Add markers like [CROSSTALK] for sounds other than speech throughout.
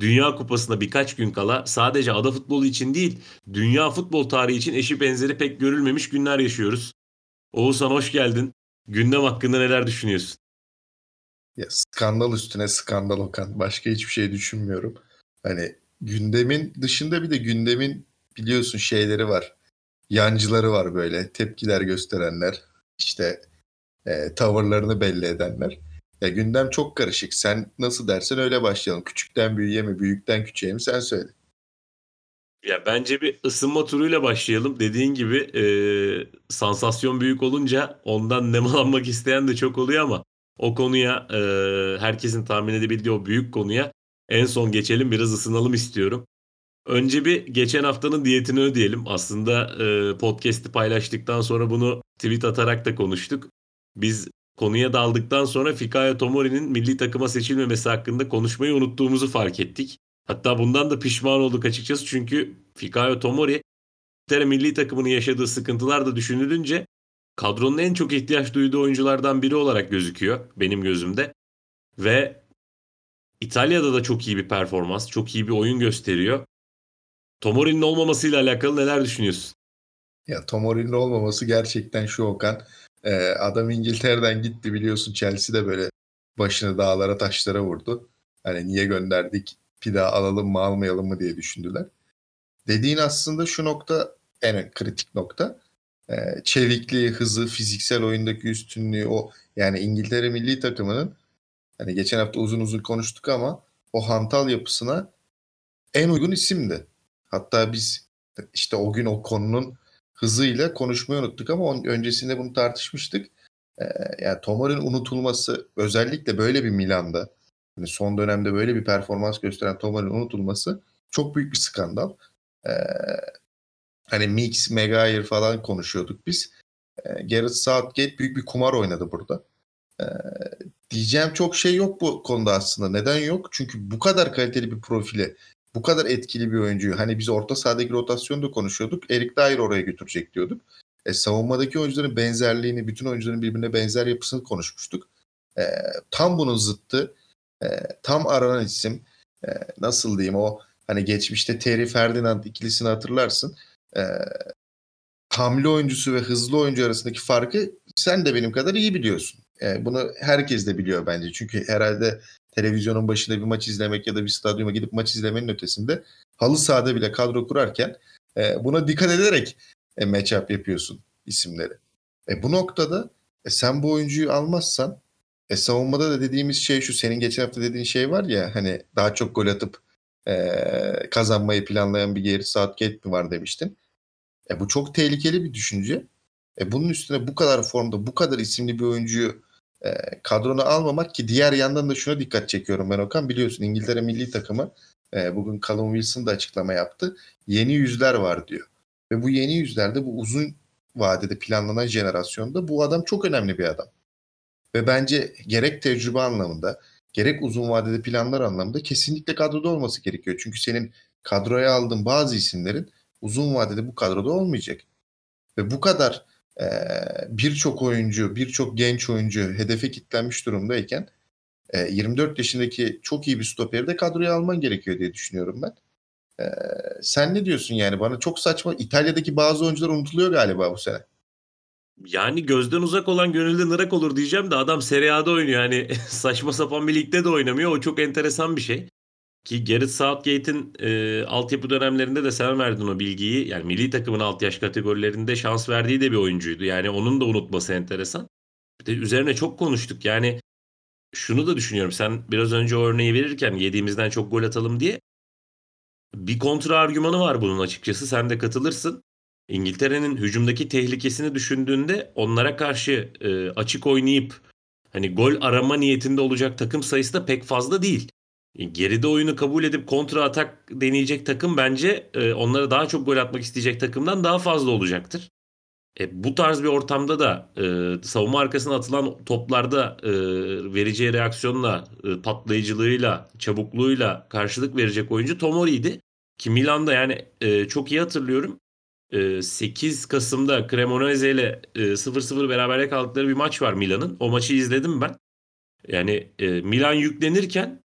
Dünya Kupası'na birkaç gün kala sadece ada futbolu için değil, dünya futbol tarihi için eşi benzeri pek görülmemiş günler yaşıyoruz. Oğuzhan hoş geldin. Gündem hakkında neler düşünüyorsun? Ya skandal üstüne skandal Okan. Başka hiçbir şey düşünmüyorum. Hani gündemin dışında bir de gündemin biliyorsun şeyleri var. Yancıları var böyle. Tepkiler gösterenler. işte e, tavırlarını belli edenler. Ya gündem çok karışık. Sen nasıl dersen öyle başlayalım. Küçükten büyüğe mi, büyükten küçüğe mi sen söyle. Ya bence bir ısınma turuyla başlayalım. Dediğin gibi e, sansasyon büyük olunca ondan nemalanmak isteyen de çok oluyor ama o konuya e, herkesin tahmin edebildiği o büyük konuya en son geçelim biraz ısınalım istiyorum. Önce bir geçen haftanın diyetini ödeyelim. Aslında e, podcast'i paylaştıktan sonra bunu tweet atarak da konuştuk. Biz konuya daldıktan sonra Fikayo Tomori'nin milli takıma seçilmemesi hakkında konuşmayı unuttuğumuzu fark ettik. Hatta bundan da pişman olduk açıkçası çünkü Fikayo Tomori İngiltere milli takımının yaşadığı sıkıntılar da düşünülünce kadronun en çok ihtiyaç duyduğu oyunculardan biri olarak gözüküyor benim gözümde. Ve İtalya'da da çok iyi bir performans, çok iyi bir oyun gösteriyor. Tomori'nin olmamasıyla alakalı neler düşünüyorsun? Ya Tomori'nin olmaması gerçekten şu Okan. Ee, adam İngiltere'den gitti biliyorsun Chelsea'de böyle başını dağlara taşlara vurdu. Hani niye gönderdik daha alalım mı almayalım mı diye düşündüler. Dediğin aslında şu nokta en kritik nokta. Ee, çevikliği, hızı, fiziksel oyundaki üstünlüğü o yani İngiltere milli takımının hani geçen hafta uzun uzun konuştuk ama o hantal yapısına en uygun isimdi. Hatta biz işte o gün o konunun hızıyla konuşmayı unuttuk ama on, öncesinde bunu tartışmıştık. Ee, yani Tomor'un unutulması özellikle böyle bir Milan'da yani son dönemde böyle bir performans gösteren Tomor'un unutulması çok büyük bir skandal. Ee, hani Mix, Maguire falan konuşuyorduk biz. Ee, Gareth Southgate büyük bir kumar oynadı burada. Ee, diyeceğim çok şey yok bu konuda aslında. Neden yok? Çünkü bu kadar kaliteli bir profile bu kadar etkili bir oyuncuyu hani biz orta sahadaki rotasyonu da konuşuyorduk. Erik Dyer oraya götürecek diyorduk. E, savunmadaki oyuncuların benzerliğini, bütün oyuncuların birbirine benzer yapısını konuşmuştuk. E, tam bunun zıttı. E, tam aranan isim. E, nasıl diyeyim o hani geçmişte Terry Ferdinand ikilisini hatırlarsın. E, hamle oyuncusu ve hızlı oyuncu arasındaki farkı sen de benim kadar iyi biliyorsun. E, bunu herkes de biliyor bence. Çünkü herhalde televizyonun başında bir maç izlemek ya da bir stadyuma gidip maç izlemenin ötesinde halı sahada bile kadro kurarken e, buna dikkat ederek e, matchup yapıyorsun isimleri. E, bu noktada e, sen bu oyuncuyu almazsan e, savunmada da dediğimiz şey şu senin geçen hafta dediğin şey var ya hani daha çok gol atıp e, kazanmayı planlayan bir geri Southgate mi var demiştin. E, bu çok tehlikeli bir düşünce. E, bunun üstüne bu kadar formda bu kadar isimli bir oyuncuyu e, kadronu almamak ki diğer yandan da şuna dikkat çekiyorum ben Okan. Biliyorsun İngiltere milli takımı e, bugün Callum Wilson da açıklama yaptı. Yeni yüzler var diyor. Ve bu yeni yüzlerde bu uzun vadede planlanan jenerasyonda bu adam çok önemli bir adam. Ve bence gerek tecrübe anlamında gerek uzun vadede planlar anlamında kesinlikle kadroda olması gerekiyor. Çünkü senin kadroya aldığın bazı isimlerin uzun vadede bu kadroda olmayacak. Ve bu kadar e, birçok oyuncu, birçok genç oyuncu hedefe kilitlenmiş durumdayken e, 24 yaşındaki çok iyi bir stoperi de kadroya alman gerekiyor diye düşünüyorum ben. E, sen ne diyorsun yani? Bana çok saçma. İtalya'daki bazı oyuncular unutuluyor galiba bu sene. Yani gözden uzak olan gönülden ırak olur diyeceğim de adam Serie A'da oynuyor. Hani [LAUGHS] saçma sapan bir ligde de oynamıyor. O çok enteresan bir şey. Ki Gareth Southgate'in e, altyapı dönemlerinde de sen verdin o bilgiyi. Yani milli takımın alt yaş kategorilerinde şans verdiği de bir oyuncuydu. Yani onun da unutması enteresan. Bir de üzerine çok konuştuk. Yani şunu da düşünüyorum. Sen biraz önce o örneği verirken yediğimizden çok gol atalım diye. Bir kontra argümanı var bunun açıkçası. Sen de katılırsın. İngiltere'nin hücumdaki tehlikesini düşündüğünde onlara karşı e, açık oynayıp hani gol arama niyetinde olacak takım sayısı da pek fazla değil. Geride oyunu kabul edip kontra atak deneyecek takım bence e, onlara daha çok gol atmak isteyecek takımdan daha fazla olacaktır. E, bu tarz bir ortamda da e, savunma arkasına atılan toplarda e, vereceği reaksiyonla, e, patlayıcılığıyla, çabukluğuyla karşılık verecek oyuncu Tomori'ydi. Ki Milan'da yani e, çok iyi hatırlıyorum. E, 8 Kasım'da Cremonese ile e, 0-0 beraberlik kaldıkları bir maç var Milan'ın. O maçı izledim ben. Yani e, Milan yüklenirken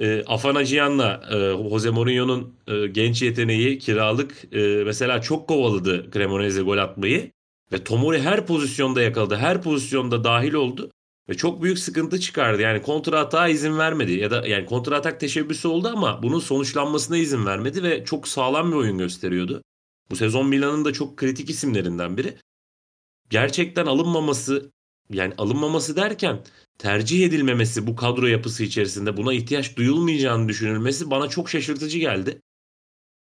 e, Afanajian'la e, Jose Mourinho'nun e, genç yeteneği kiralık e, mesela çok kovaladı Cremonese gol atmayı. Ve Tomori her pozisyonda yakaladı. Her pozisyonda dahil oldu. Ve çok büyük sıkıntı çıkardı. Yani kontra atağa izin vermedi. Ya da yani kontra atak teşebbüsü oldu ama bunun sonuçlanmasına izin vermedi. Ve çok sağlam bir oyun gösteriyordu. Bu sezon Milan'ın da çok kritik isimlerinden biri. Gerçekten alınmaması yani alınmaması derken tercih edilmemesi bu kadro yapısı içerisinde buna ihtiyaç duyulmayacağını düşünülmesi bana çok şaşırtıcı geldi.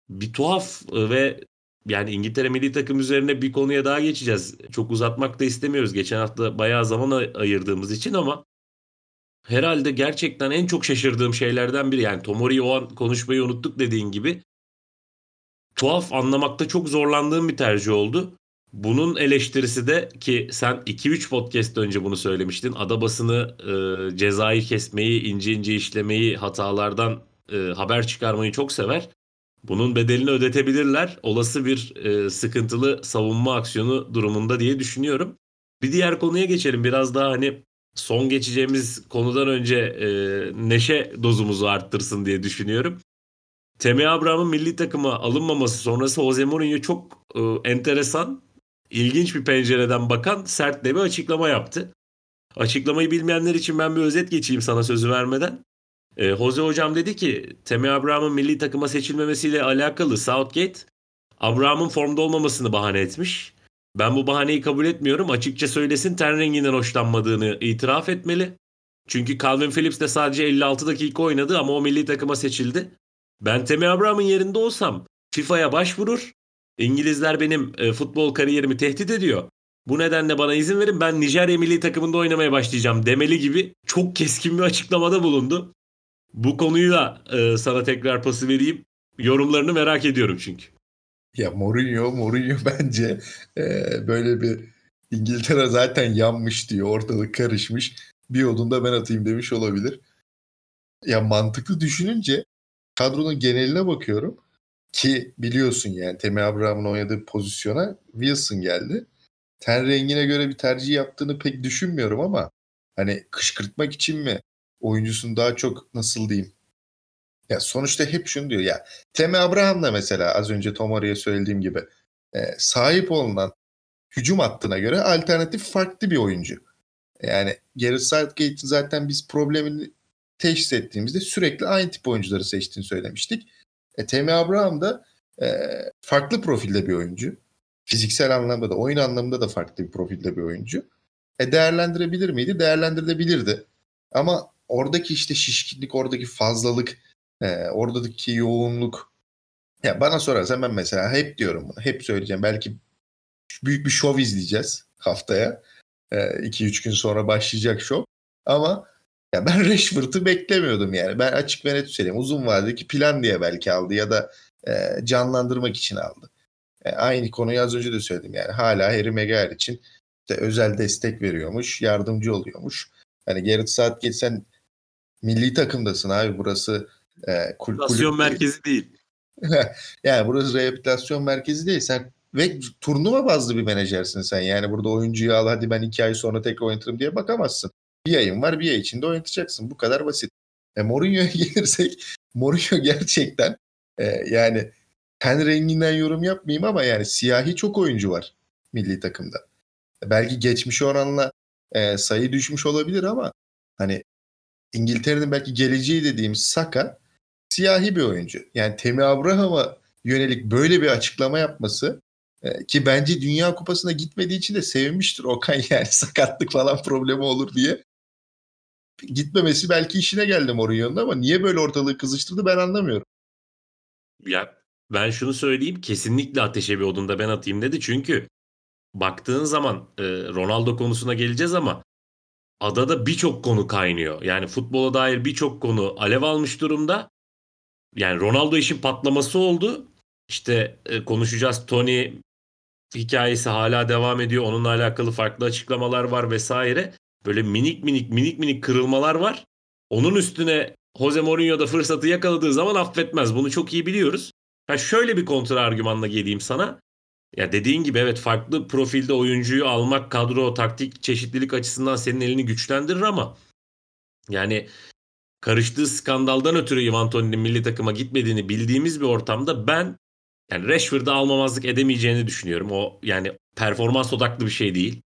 Bir tuhaf ve yani İngiltere milli takım üzerine bir konuya daha geçeceğiz. Çok uzatmak da istemiyoruz. Geçen hafta bayağı zaman ayırdığımız için ama herhalde gerçekten en çok şaşırdığım şeylerden biri. Yani Tomori'yi o an konuşmayı unuttuk dediğin gibi. Tuhaf anlamakta çok zorlandığım bir tercih oldu. Bunun eleştirisi de ki sen 2-3 podcast önce bunu söylemiştin. Ada basını e, cezayı kesmeyi, ince ince işlemeyi, hatalardan e, haber çıkarmayı çok sever. Bunun bedelini ödetebilirler. Olası bir e, sıkıntılı savunma aksiyonu durumunda diye düşünüyorum. Bir diğer konuya geçelim. Biraz daha hani son geçeceğimiz konudan önce e, neşe dozumuzu arttırsın diye düşünüyorum. Temi Abraham'ın milli takıma alınmaması sonrası Jose Mourinho çok e, enteresan, ilginç bir pencereden bakan sert de bir açıklama yaptı. Açıklamayı bilmeyenler için ben bir özet geçeyim sana sözü vermeden. E, Jose hocam dedi ki Temi Abraham'ın milli takıma seçilmemesiyle alakalı Southgate Abraham'ın formda olmamasını bahane etmiş. Ben bu bahaneyi kabul etmiyorum. Açıkça söylesin ten renginden hoşlanmadığını itiraf etmeli. Çünkü Calvin Phillips de sadece 56 dakika oynadı ama o milli takıma seçildi. Ben Temi Abraham'ın yerinde olsam FIFA'ya başvurur. İngilizler benim e, futbol kariyerimi tehdit ediyor. Bu nedenle bana izin verin ben Nijerya milli takımında oynamaya başlayacağım demeli gibi çok keskin bir açıklamada bulundu. Bu konuyu da e, sana tekrar pası vereyim. Yorumlarını merak ediyorum çünkü. Ya Mourinho, Mourinho [LAUGHS] bence e, böyle bir İngiltere zaten yanmış diyor. Ortalık karışmış. Bir yolunda ben atayım demiş olabilir. Ya mantıklı düşününce kadronun geneline bakıyorum. Ki biliyorsun yani Temi Abraham'ın oynadığı pozisyona Wilson geldi. Ten rengine göre bir tercih yaptığını pek düşünmüyorum ama hani kışkırtmak için mi oyuncusun daha çok nasıl diyeyim ya sonuçta hep şunu diyor ya Temi Abraham da mesela az önce Tomari'ye söylediğim gibi e, sahip olunan hücum hattına göre alternatif farklı bir oyuncu. Yani Gareth Southgate'in zaten biz problemini teşhis ettiğimizde sürekli aynı tip oyuncuları seçtiğini söylemiştik. E, Temi Abraham da e, farklı profilde bir oyuncu. Fiziksel anlamda da oyun anlamında da farklı bir profilde bir oyuncu. E, değerlendirebilir miydi? Değerlendirebilirdi. Ama oradaki işte şişkinlik, oradaki fazlalık, e, oradaki yoğunluk. Ya bana sorarsan ben mesela hep diyorum bunu. Hep söyleyeceğim. Belki büyük bir şov izleyeceğiz haftaya. 2-3 gün sonra başlayacak şov. Ama ya ben [LAUGHS] Rashford'u beklemiyordum yani. Ben açık ve net söyleyeyim. Uzun vadedeki plan diye belki aldı ya da e, canlandırmak için aldı. E, aynı konuyu az önce de söyledim yani. Hala Harry Maguire için işte özel destek veriyormuş, yardımcı oluyormuş. Hani Gareth Southgate sen milli takımdasın abi burası e, kul kulüp merkezi değil. [LAUGHS] yani burası rehabilitasyon merkezi değil. Sen ve turnuva bazlı bir menajersin sen. Yani burada oyuncuyu al hadi ben iki ay sonra tekrar oynatırım diye bakamazsın. Bir ayın var bir ay içinde oynatacaksın. Bu kadar basit. E, Mourinho'ya [LAUGHS] gelirsek Mourinho gerçekten e, yani ten renginden yorum yapmayayım ama yani siyahi çok oyuncu var milli takımda. Belki geçmiş oranla e, sayı düşmüş olabilir ama hani İngiltere'nin belki geleceği dediğimiz Saka siyahi bir oyuncu. Yani Temi Abraham'a yönelik böyle bir açıklama yapması e, ki bence Dünya Kupası'na gitmediği için de sevinmiştir Okan [LAUGHS] yani sakatlık falan problemi olur diye. Gitmemesi belki işine geldi Mourinho'nun ama niye böyle ortalığı kızıştırdı ben anlamıyorum. Ya ben şunu söyleyeyim kesinlikle ateşe bir odunda ben atayım dedi. Çünkü baktığın zaman e, Ronaldo konusuna geleceğiz ama adada birçok konu kaynıyor. Yani futbola dair birçok konu alev almış durumda. Yani Ronaldo işin patlaması oldu. İşte e, konuşacağız Tony hikayesi hala devam ediyor. Onunla alakalı farklı açıklamalar var vesaire. Böyle minik minik minik minik kırılmalar var. Onun üstüne Jose Mourinho da fırsatı yakaladığı zaman affetmez. Bunu çok iyi biliyoruz. Ha şöyle bir kontra argümanla geleyim sana. Ya dediğin gibi evet farklı profilde oyuncuyu almak kadro taktik çeşitlilik açısından senin elini güçlendirir ama yani karıştığı skandaldan ötürü Ivan Toney'nin milli takıma gitmediğini bildiğimiz bir ortamda ben yani Rashford'ı almamazlık edemeyeceğini düşünüyorum. O yani performans odaklı bir şey değil.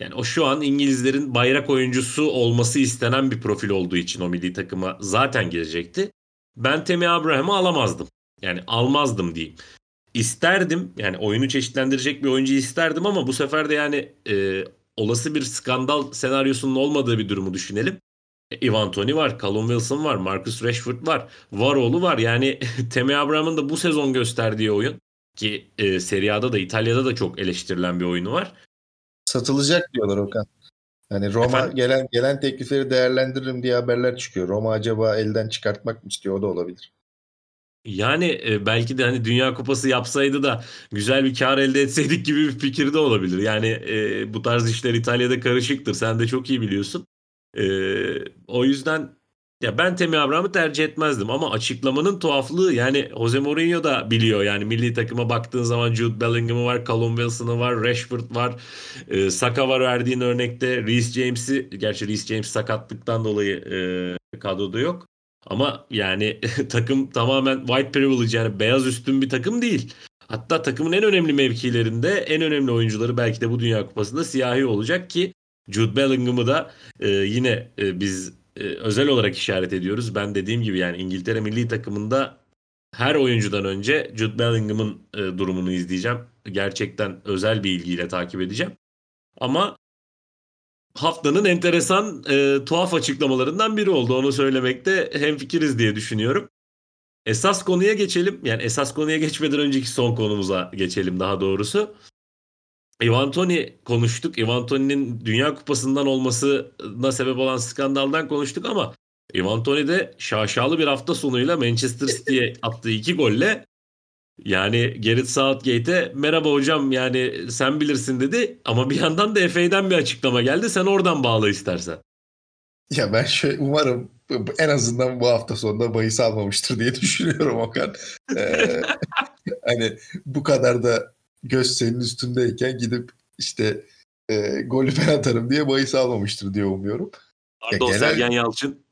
Yani o şu an İngilizlerin bayrak oyuncusu olması istenen bir profil olduğu için o milli takıma zaten gelecekti. Ben Temi Abraham'ı alamazdım. Yani almazdım diyeyim. İsterdim yani oyunu çeşitlendirecek bir oyuncu isterdim ama bu sefer de yani e, olası bir skandal senaryosunun olmadığı bir durumu düşünelim. E, Ivan Toni var, Callum Wilson var, Marcus Rashford var, Varoğlu var. Yani [LAUGHS] Temi Abraham'ın da bu sezon gösterdiği oyun ki e, Serie A'da da İtalya'da da çok eleştirilen bir oyunu var. Satılacak diyorlar Okan. Hani Roma Efendim? gelen gelen teklifleri değerlendiririm diye haberler çıkıyor. Roma acaba elden çıkartmak mı istiyor? O da olabilir. Yani e, belki de hani Dünya Kupası yapsaydı da güzel bir kar elde etseydik gibi bir fikir de olabilir. Yani e, bu tarz işler İtalya'da karışıktır. Sen de çok iyi biliyorsun. E, o yüzden ya ben Temi Abraham'ı tercih etmezdim ama açıklamanın tuhaflığı yani Jose Mourinho da biliyor. Yani milli takıma baktığın zaman Jude Bellingham'ı var, Callum Wilson'ı var, Rashford var, e, Saka var verdiğin örnekte. Reece James'i, gerçi Reece James sakatlıktan dolayı e, kadroda yok. Ama yani [LAUGHS] takım tamamen white privilege yani beyaz üstün bir takım değil. Hatta takımın en önemli mevkilerinde en önemli oyuncuları belki de bu Dünya Kupası'nda siyahi olacak ki Jude Bellingham'ı da e, yine e, biz e, özel olarak işaret ediyoruz. Ben dediğim gibi yani İngiltere milli takımında her oyuncudan önce Jude Bellingham'ın e, durumunu izleyeceğim. Gerçekten özel bir ilgiyle takip edeceğim. Ama haftanın enteresan e, tuhaf açıklamalarından biri oldu. Onu söylemekte hemfikiriz diye düşünüyorum. Esas konuya geçelim. Yani esas konuya geçmeden önceki son konumuza geçelim daha doğrusu. Ivan Toni konuştuk. Ivan Toni'nin Dünya Kupası'ndan olmasına sebep olan skandaldan konuştuk ama Ivan Toni de şaşalı bir hafta sonuyla Manchester City'ye [LAUGHS] attığı iki golle yani Gareth Southgate'e merhaba hocam yani sen bilirsin dedi ama bir yandan da FA'den bir açıklama geldi. Sen oradan bağla istersen. Ya ben şöyle umarım en azından bu hafta sonunda bahis almamıştır diye [LAUGHS] düşünüyorum Okan. Ee, [LAUGHS] hani bu kadar da göz senin üstündeyken gidip işte e, golü ben atarım diye bahis almamıştır diye umuyorum. Pardon ya genel... Sergen Yalçın.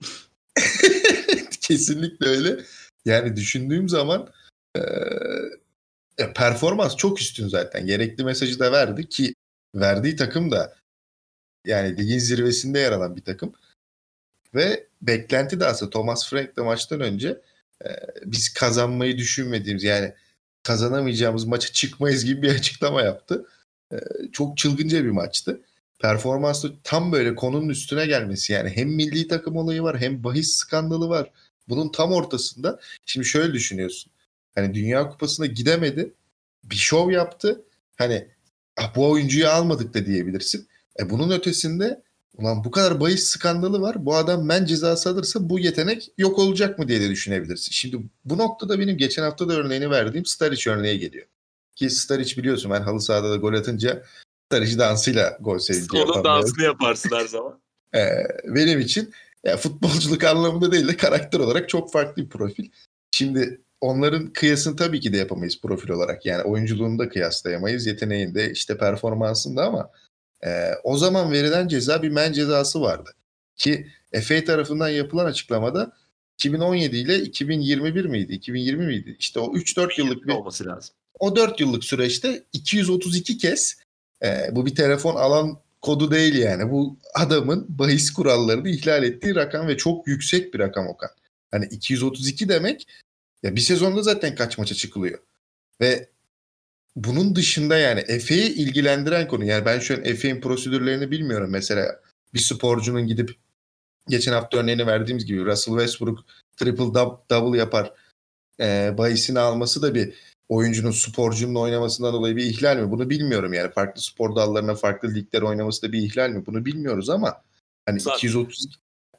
[LAUGHS] Kesinlikle öyle. Yani düşündüğüm zaman e, performans çok üstün zaten. Gerekli mesajı da verdi ki verdiği takım da yani ligin zirvesinde yer alan bir takım. Ve beklenti de aslında Thomas Frank de maçtan önce e, biz kazanmayı düşünmediğimiz yani kazanamayacağımız maça çıkmayız gibi bir açıklama yaptı. E, çok çılgınca bir maçtı. Performansı tam böyle konunun üstüne gelmesi yani hem milli takım olayı var hem bahis skandalı var. Bunun tam ortasında şimdi şöyle düşünüyorsun. Hani Dünya Kupası'na gidemedi. Bir şov yaptı. Hani ah, bu oyuncuyu almadık da diyebilirsin. E bunun ötesinde ulan bu kadar bahis skandalı var. Bu adam men cezası alırsa bu yetenek yok olacak mı diye de düşünebilirsin. Şimdi bu noktada benim geçen hafta da örneğini verdiğim Staric örneği geliyor. Ki Staric biliyorsun ben halı sahada da gol atınca Staric dansıyla gol sevinci Onun dansını yaparsın her zaman. [LAUGHS] ee, benim için ya futbolculuk [LAUGHS] anlamında değil de karakter olarak çok farklı bir profil. Şimdi onların kıyasını tabii ki de yapamayız profil olarak. Yani oyunculuğunu da kıyaslayamayız. Yeteneğinde işte performansında ama e, o zaman verilen ceza bir men cezası vardı. Ki FA tarafından yapılan açıklamada 2017 ile 2021 miydi? 2020 miydi? İşte o 3-4 yıllık bir olması lazım. O 4 yıllık süreçte 232 kez e, bu bir telefon alan kodu değil yani. Bu adamın bahis kurallarını ihlal ettiği rakam ve çok yüksek bir rakam Okan. Hani 232 demek ya bir sezonda zaten kaç maça çıkılıyor. Ve bunun dışında yani Efe'yi ilgilendiren konu. Yani ben şu an Efe'nin prosedürlerini bilmiyorum. Mesela bir sporcunun gidip geçen hafta örneğini verdiğimiz gibi Russell Westbrook triple double yapar. E, bahisini alması da bir oyuncunun sporcunun oynamasından dolayı bir ihlal mi? Bunu bilmiyorum yani. Farklı spor dallarına farklı ligler oynaması da bir ihlal mi? Bunu bilmiyoruz ama hani Zaten. 230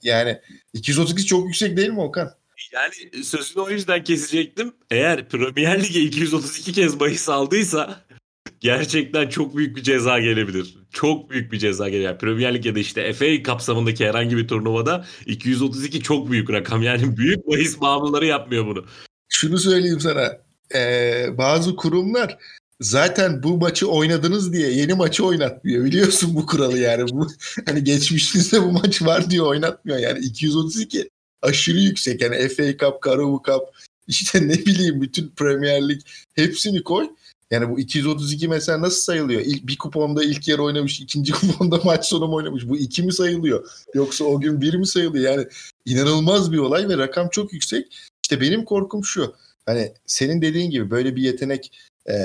yani 232 çok yüksek değil mi Okan? Yani sözünü o yüzden kesecektim. Eğer Premier Lig'e 232 kez bahis aldıysa [LAUGHS] gerçekten çok büyük bir ceza gelebilir. Çok büyük bir ceza gelebilir. Yani Premier Lig ya da işte FA kapsamındaki herhangi bir turnuvada 232 çok büyük rakam. Yani büyük bahis bağımlıları yapmıyor bunu. Şunu söyleyeyim sana. Ee, bazı kurumlar zaten bu maçı oynadınız diye yeni maçı oynatmıyor. Biliyorsun bu kuralı yani. Bu hani geçmişinizde bu maç var diye oynatmıyor. Yani 232 aşırı yüksek. Yani FA Cup, Carabao Cup [LAUGHS] işte ne bileyim bütün Premier Lig hepsini koy. Yani bu 232 mesela nasıl sayılıyor? İlk bir kuponda ilk yarı oynamış, ikinci [LAUGHS] kuponda maç sonu mu oynamış? Bu iki mi sayılıyor? Yoksa o gün bir mi sayılıyor? Yani inanılmaz bir olay ve rakam çok yüksek. İşte benim korkum şu. Hani senin dediğin gibi böyle bir yetenek e,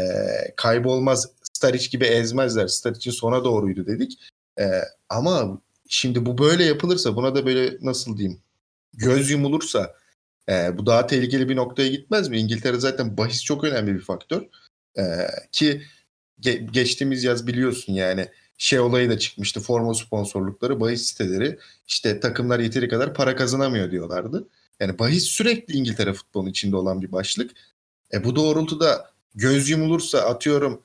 kaybolmaz. Staric gibi ezmezler. Staric'in sona doğruydu dedik. E, ama şimdi bu böyle yapılırsa buna da böyle nasıl diyeyim göz yumulursa e, bu daha tehlikeli bir noktaya gitmez mi? İngiltere zaten bahis çok önemli bir faktör. E, ki ge- geçtiğimiz yaz biliyorsun yani şey olayı da çıkmıştı. Forma sponsorlukları, bahis siteleri işte takımlar yeteri kadar para kazanamıyor diyorlardı. Yani bahis sürekli İngiltere futbolunun içinde olan bir başlık. E bu doğrultuda göz yumulursa atıyorum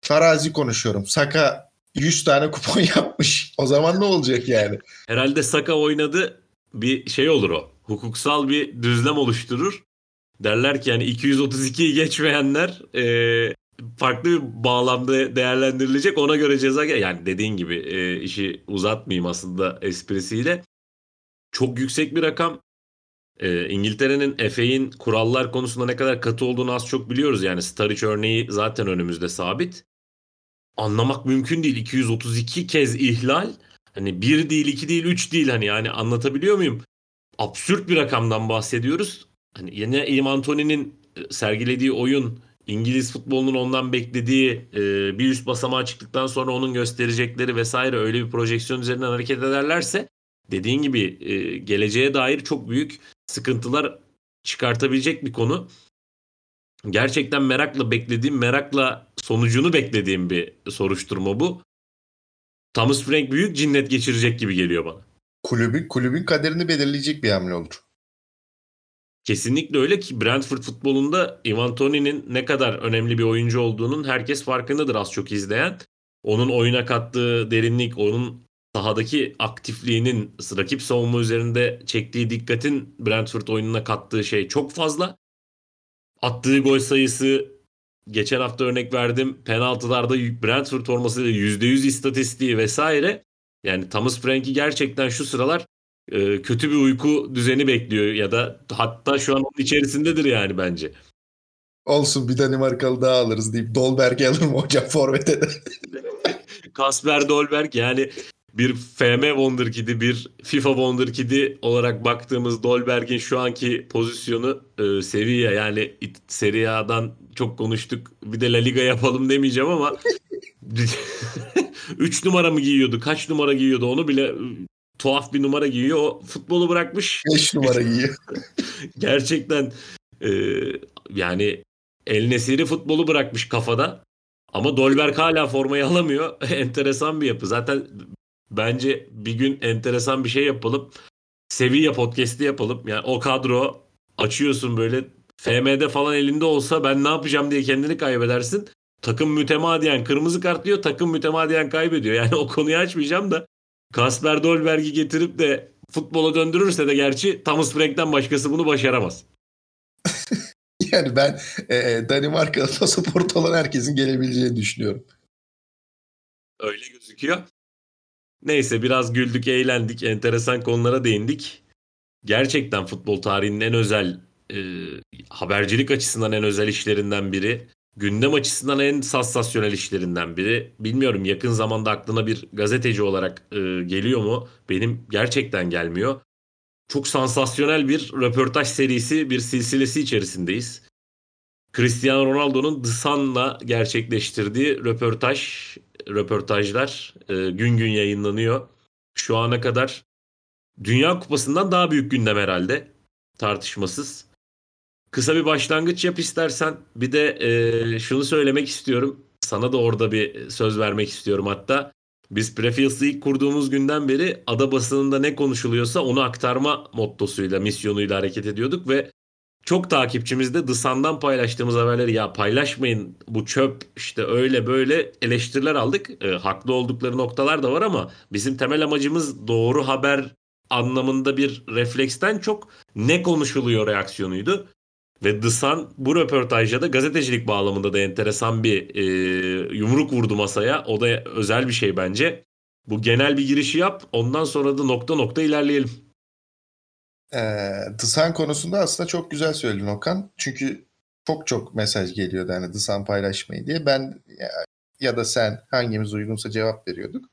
farazi konuşuyorum. Saka 100 tane kupon [LAUGHS] yapmış. O zaman ne olacak yani? Herhalde Saka oynadı bir şey olur o. Hukuksal bir düzlem oluşturur. Derler ki yani 232'yi geçmeyenler e, farklı bir bağlamda değerlendirilecek. Ona göre ceza gel. Yani dediğin gibi e, işi uzatmayayım aslında esprisiyle. Çok yüksek bir rakam. E, İngiltere'nin FA'in kurallar konusunda ne kadar katı olduğunu az çok biliyoruz. Yani Sturridge örneği zaten önümüzde sabit. Anlamak mümkün değil. 232 kez ihlal. Hani bir değil, iki değil, üç değil hani yani anlatabiliyor muyum? Absürt bir rakamdan bahsediyoruz. Hani yine Ivan e, sergilediği oyun İngiliz futbolunun ondan beklediği e, bir üst basamağa çıktıktan sonra onun gösterecekleri vesaire öyle bir projeksiyon üzerinden hareket ederlerse dediğin gibi e, geleceğe dair çok büyük sıkıntılar çıkartabilecek bir konu. Gerçekten merakla beklediğim, merakla sonucunu beklediğim bir soruşturma bu. Thomas Frank büyük cinnet geçirecek gibi geliyor bana. Kulübün kulübün kaderini belirleyecek bir hamle olur. Kesinlikle öyle ki Brentford futbolunda Ivan Tony'nin ne kadar önemli bir oyuncu olduğunun herkes farkındadır az çok izleyen. Onun oyuna kattığı derinlik, onun sahadaki aktifliğinin rakip savunma üzerinde çektiği dikkatin Brentford oyununa kattığı şey çok fazla. Attığı gol sayısı geçen hafta örnek verdim. Penaltılarda Brentford formasıyla %100 istatistiği vesaire. Yani Thomas Frank'i gerçekten şu sıralar e, kötü bir uyku düzeni bekliyor ya da hatta şu an onun içerisindedir yani bence. Olsun bir Danimarkalı daha alırız deyip Dolberg'i alır mı hocam forvete de? [LAUGHS] Kasper Dolberg yani bir FM Wonderkid'i bir FIFA Wonderkid'i olarak baktığımız Dolberg'in şu anki pozisyonu e, Sevilla yani Serie A'dan çok konuştuk. Bir de La Liga yapalım demeyeceğim ama [LAUGHS] 3 numara mı giyiyordu? Kaç numara giyiyordu? Onu bile e, tuhaf bir numara giyiyor. O futbolu bırakmış. 5 numara giyiyor. [LAUGHS] Gerçekten e, yani El Nesiri futbolu bırakmış kafada. Ama Dolberg hala formayı alamıyor. [LAUGHS] enteresan bir yapı. Zaten bence bir gün enteresan bir şey yapalım. Sevilla podcast'i yapalım. Yani o kadro açıyorsun böyle FM'de falan elinde olsa ben ne yapacağım diye kendini kaybedersin. Takım mütemadiyen kırmızı kart diyor, takım mütemadiyen kaybediyor. Yani [LAUGHS] o konuyu açmayacağım da Kasper Dolberg'i getirip de futbola döndürürse de gerçi Thomas Frank'ten başkası bunu başaramaz. [LAUGHS] yani ben e, Danimarka'da pasaport olan herkesin gelebileceğini düşünüyorum. Öyle gözüküyor. Neyse biraz güldük, eğlendik, enteresan konulara değindik. Gerçekten futbol tarihinin en özel, e, habercilik açısından en özel işlerinden biri. Gündem açısından en sansasyonel işlerinden biri. Bilmiyorum yakın zamanda aklına bir gazeteci olarak e, geliyor mu? Benim gerçekten gelmiyor. Çok sansasyonel bir röportaj serisi, bir silsilesi içerisindeyiz. Cristiano Ronaldo'nun The Sun'la gerçekleştirdiği röportaj, röportajlar e, gün gün yayınlanıyor. Şu ana kadar Dünya Kupası'ndan daha büyük gündem herhalde. Tartışmasız. Kısa bir başlangıç yap istersen. Bir de e, şunu söylemek istiyorum. Sana da orada bir söz vermek istiyorum hatta. Biz Prefield'ı ilk kurduğumuz günden beri ada basınında ne konuşuluyorsa onu aktarma mottosuyla, misyonuyla hareket ediyorduk ve çok takipçimiz de The Sun'dan paylaştığımız haberleri ya paylaşmayın bu çöp işte öyle böyle eleştiriler aldık. E, haklı oldukları noktalar da var ama bizim temel amacımız doğru haber anlamında bir refleksten çok ne konuşuluyor reaksiyonuydu. Ve The bu röportajda da gazetecilik bağlamında da enteresan bir e, yumruk vurdu masaya. O da özel bir şey bence. Bu genel bir girişi yap. Ondan sonra da nokta nokta ilerleyelim. Ee, Sun konusunda aslında çok güzel söyledin Okan. Çünkü çok çok mesaj geliyordu hani Sun paylaşmayı diye. Ben ya, ya da sen hangimiz uygunsa cevap veriyorduk.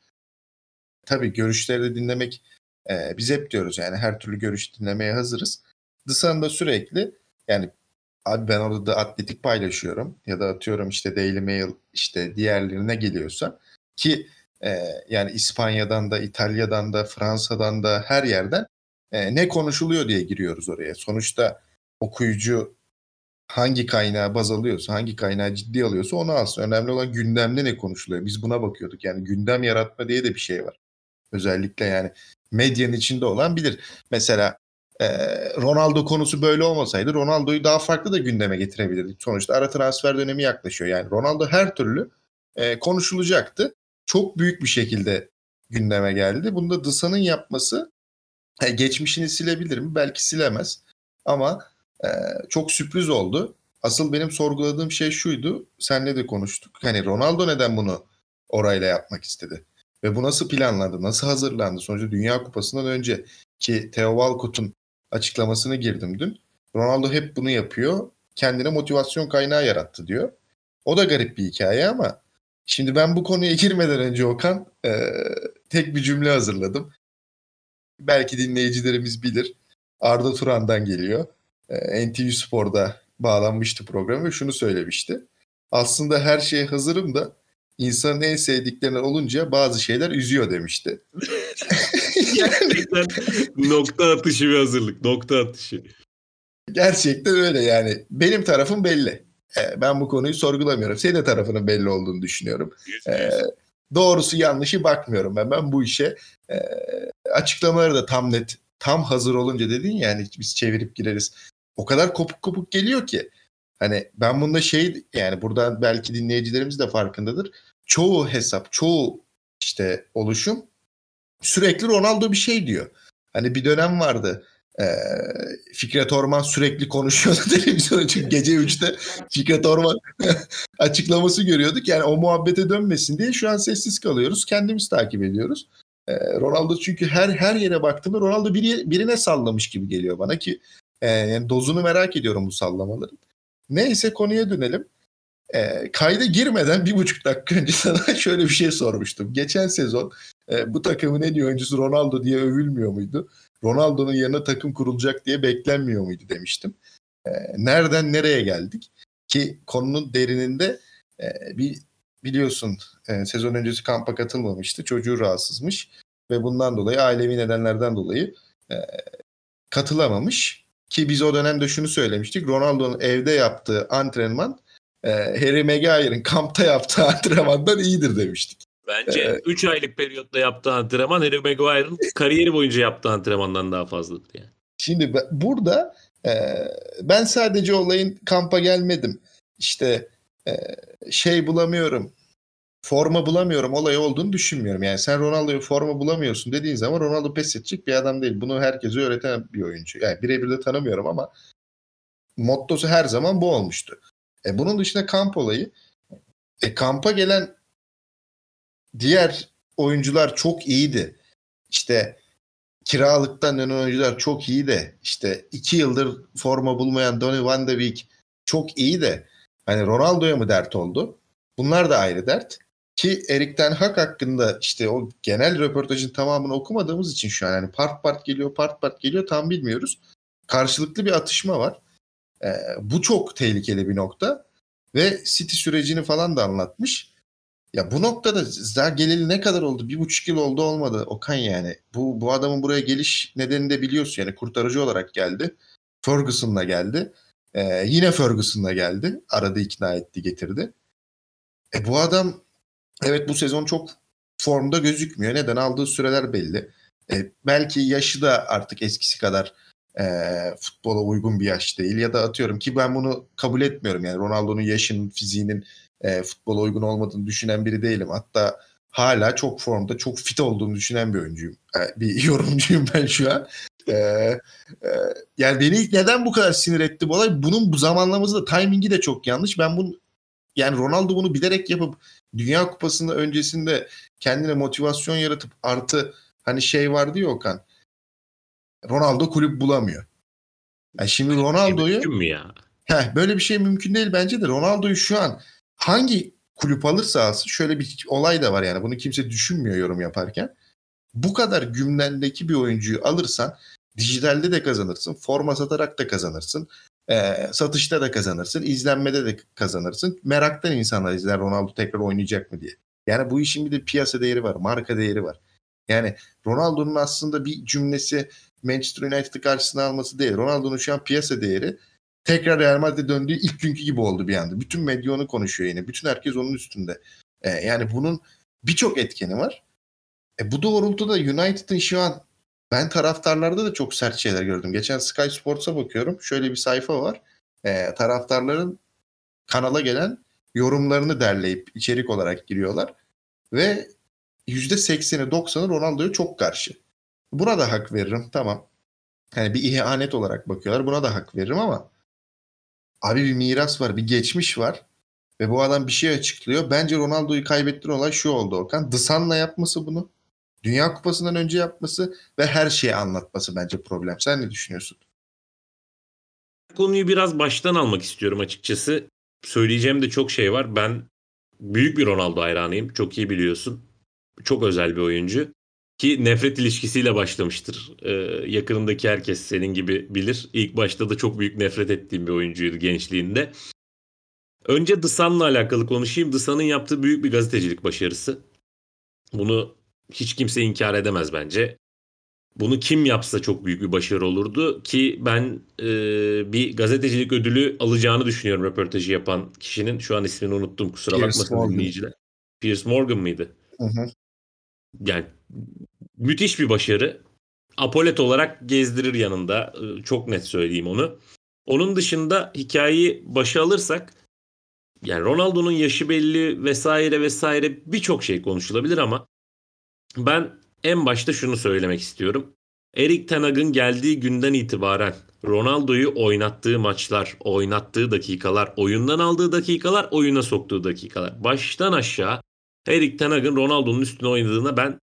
Tabii görüşleri de dinlemek e, biz hep diyoruz yani her türlü görüş dinlemeye hazırız. The Sun'da sürekli yani abi ben orada da atletik paylaşıyorum ya da atıyorum işte Daily Mail işte diğerlerine geliyorsa ki e, yani İspanya'dan da İtalya'dan da Fransa'dan da her yerden e, ne konuşuluyor diye giriyoruz oraya. Sonuçta okuyucu hangi kaynağı baz alıyorsa, hangi kaynağı ciddi alıyorsa onu alsın. Önemli olan gündemde ne konuşuluyor. Biz buna bakıyorduk. Yani gündem yaratma diye de bir şey var. Özellikle yani medyanın içinde olan bilir. Mesela e, Ronaldo konusu böyle olmasaydı Ronaldo'yu daha farklı da gündeme getirebilirdik. Sonuçta ara transfer dönemi yaklaşıyor. Yani Ronaldo her türlü e, konuşulacaktı. Çok büyük bir şekilde gündeme geldi. Bunda Dısa'nın yapması e, geçmişini silebilir mi? Belki silemez. Ama e, çok sürpriz oldu. Asıl benim sorguladığım şey şuydu. Senle de konuştuk. Hani Ronaldo neden bunu orayla yapmak istedi? Ve bu nasıl planlandı? Nasıl hazırlandı? Sonuçta Dünya Kupası'ndan önce ki Theo Walcott'un açıklamasını girdim dün. Ronaldo hep bunu yapıyor. Kendine motivasyon kaynağı yarattı diyor. O da garip bir hikaye ama şimdi ben bu konuya [LAUGHS] girmeden önce Okan e, tek bir cümle hazırladım. Belki dinleyicilerimiz bilir. Arda Turan'dan geliyor. E, NTV Spor'da bağlanmıştı program ve şunu söylemişti. Aslında her şeye hazırım da insanın en sevdiklerinden olunca bazı şeyler üzüyor demişti. Gerçekten nokta atışı bir hazırlık. Nokta atışı. Gerçekten öyle yani. Benim tarafım belli. Ee, ben bu konuyu sorgulamıyorum. Senin tarafının belli olduğunu düşünüyorum. Ee, doğrusu yanlışı bakmıyorum ben. Ben bu işe e, açıklamaları da tam net, tam hazır olunca dedin yani biz çevirip gireriz. O kadar kopuk kopuk geliyor ki. Hani ben bunda şey yani buradan belki dinleyicilerimiz de farkındadır. Çoğu hesap, çoğu işte oluşum sürekli Ronaldo bir şey diyor. Hani bir dönem vardı. Ee, Fikret Orman sürekli konuşuyordu [LAUGHS] televizyonda çünkü gece 3'te Fikret Orman [LAUGHS] açıklaması görüyorduk. Yani o muhabbete dönmesin diye şu an sessiz kalıyoruz. Kendimiz takip ediyoruz. Ee, Ronaldo çünkü her her yere baktığımda Ronaldo biri, birine sallamış gibi geliyor bana ki e, yani dozunu merak ediyorum bu sallamaların. Neyse konuya dönelim. E, kayda girmeden bir buçuk dakika önce sana [LAUGHS] şöyle bir şey sormuştum. Geçen sezon e, bu takımın en iyi oyuncusu Ronaldo diye övülmüyor muydu? Ronaldo'nun yerine takım kurulacak diye beklenmiyor muydu demiştim. E, nereden nereye geldik? Ki konunun derininde e, bir biliyorsun e, sezon öncesi kampa katılmamıştı. Çocuğu rahatsızmış ve bundan dolayı ailevi nedenlerden dolayı e, katılamamış. Ki biz o dönemde şunu söylemiştik. Ronaldo'nun evde yaptığı antrenman e, Harry Maguire'ın kampta yaptığı [LAUGHS] antrenmandan iyidir demiştik. Bence 3 ee, aylık periyotta yaptığı antrenman Harry Maguire'ın kariyeri boyunca yaptığı antrenmandan daha fazladır yani. Şimdi burada e, ben sadece olayın kampa gelmedim. İşte e, şey bulamıyorum. Forma bulamıyorum olay olduğunu düşünmüyorum. Yani sen Ronaldo'yu forma bulamıyorsun dediğin zaman Ronaldo pes edecek bir adam değil. Bunu herkese öğreten bir oyuncu. Yani birebir de tanımıyorum ama mottosu her zaman bu olmuştu. E, bunun dışında kamp olayı e, kampa gelen diğer oyuncular çok iyiydi. İşte kiralıktan dönen oyuncular çok iyi de işte iki yıldır forma bulmayan Donny van de Beek çok iyi de hani Ronaldo'ya mı dert oldu? Bunlar da ayrı dert. Ki Erik Ten Hag hakkında işte o genel röportajın tamamını okumadığımız için şu an yani part part geliyor part part geliyor tam bilmiyoruz. Karşılıklı bir atışma var. Ee, bu çok tehlikeli bir nokta. Ve City sürecini falan da anlatmış. Ya bu noktada daha geleli ne kadar oldu? Bir buçuk yıl oldu olmadı Okan yani. Bu, bu adamın buraya geliş nedenini de biliyorsun yani kurtarıcı olarak geldi. Ferguson'la geldi. Ee, yine Ferguson'la geldi. Aradı ikna etti getirdi. E bu adam evet bu sezon çok formda gözükmüyor. Neden? Aldığı süreler belli. E, belki yaşı da artık eskisi kadar e, futbola uygun bir yaş değil ya da atıyorum ki ben bunu kabul etmiyorum yani Ronaldo'nun yaşının fiziğinin e, futbola uygun olmadığını düşünen biri değilim. Hatta hala çok formda, çok fit olduğunu düşünen bir oyuncuyum. E, bir [LAUGHS] yorumcuyum ben şu an. E, e, yani beni neden bu kadar sinir etti bu olay? Bunun bu zamanlaması da timingi de çok yanlış. Ben bunu yani Ronaldo bunu bilerek yapıp Dünya Kupası'nda öncesinde kendine motivasyon yaratıp artı hani şey vardı ya Okan. Ronaldo kulüp bulamıyor. Yani şimdi Ronaldo'yu Mümkün mü ya? heh, böyle bir şey mümkün değil bence de. Ronaldo'yu şu an hangi kulüp alırsa alsın şöyle bir olay da var yani bunu kimse düşünmüyor yorum yaparken. Bu kadar gümlendeki bir oyuncuyu alırsan dijitalde de kazanırsın, forma satarak da kazanırsın, e, satışta da kazanırsın, izlenmede de kazanırsın. Meraktan insanlar izler Ronaldo tekrar oynayacak mı diye. Yani bu işin bir de piyasa değeri var, marka değeri var. Yani Ronaldo'nun aslında bir cümlesi Manchester United'ı karşısına alması değil. Ronaldo'nun şu an piyasa değeri tekrar Real Madrid'e döndüğü ilk günkü gibi oldu bir anda. Bütün medya onu konuşuyor yine. Bütün herkes onun üstünde. E, yani bunun birçok etkeni var. E, bu doğrultuda United'ın şu an ben taraftarlarda da çok sert şeyler gördüm. Geçen Sky Sports'a bakıyorum. Şöyle bir sayfa var. E, taraftarların kanala gelen yorumlarını derleyip içerik olarak giriyorlar. Ve %80'i 90'ı Ronaldo'ya çok karşı. Buna da hak veririm tamam. Yani bir ihanet olarak bakıyorlar. Buna da hak veririm ama abi bir miras var, bir geçmiş var. Ve bu adam bir şey açıklıyor. Bence Ronaldo'yu kaybettiren olay şu oldu Okan. Dısan'la yapması bunu. Dünya Kupası'ndan önce yapması ve her şeyi anlatması bence problem. Sen ne düşünüyorsun? Konuyu biraz baştan almak istiyorum açıkçası. Söyleyeceğim de çok şey var. Ben büyük bir Ronaldo hayranıyım. Çok iyi biliyorsun. Çok özel bir oyuncu. Ki nefret ilişkisiyle başlamıştır. Ee, yakınımdaki herkes senin gibi bilir. İlk başta da çok büyük nefret ettiğim bir oyuncuydu gençliğinde. Önce Dısan'la alakalı konuşayım. Dısan'ın yaptığı büyük bir gazetecilik başarısı. Bunu hiç kimse inkar edemez bence. Bunu kim yapsa çok büyük bir başarı olurdu ki ben e, bir gazetecilik ödülü alacağını düşünüyorum röportajı yapan kişinin. Şu an ismini unuttum kusura Piers bakmasın Morgan. dinleyiciler. Piers Morgan mıydı? Hı hı. Yani müthiş bir başarı. Apolet olarak gezdirir yanında. Ee, Çok net söyleyeyim onu. Onun dışında hikayeyi başa alırsak yani Ronaldo'nun yaşı belli vesaire vesaire birçok şey konuşulabilir ama ben en başta şunu söylemek istiyorum. Erik Ten Hag'ın geldiği günden itibaren Ronaldo'yu oynattığı maçlar, oynattığı dakikalar, oyundan aldığı dakikalar, oyuna soktuğu dakikalar. Baştan aşağı Erik Ten Hag'ın Ronaldo'nun üstüne oynadığına ben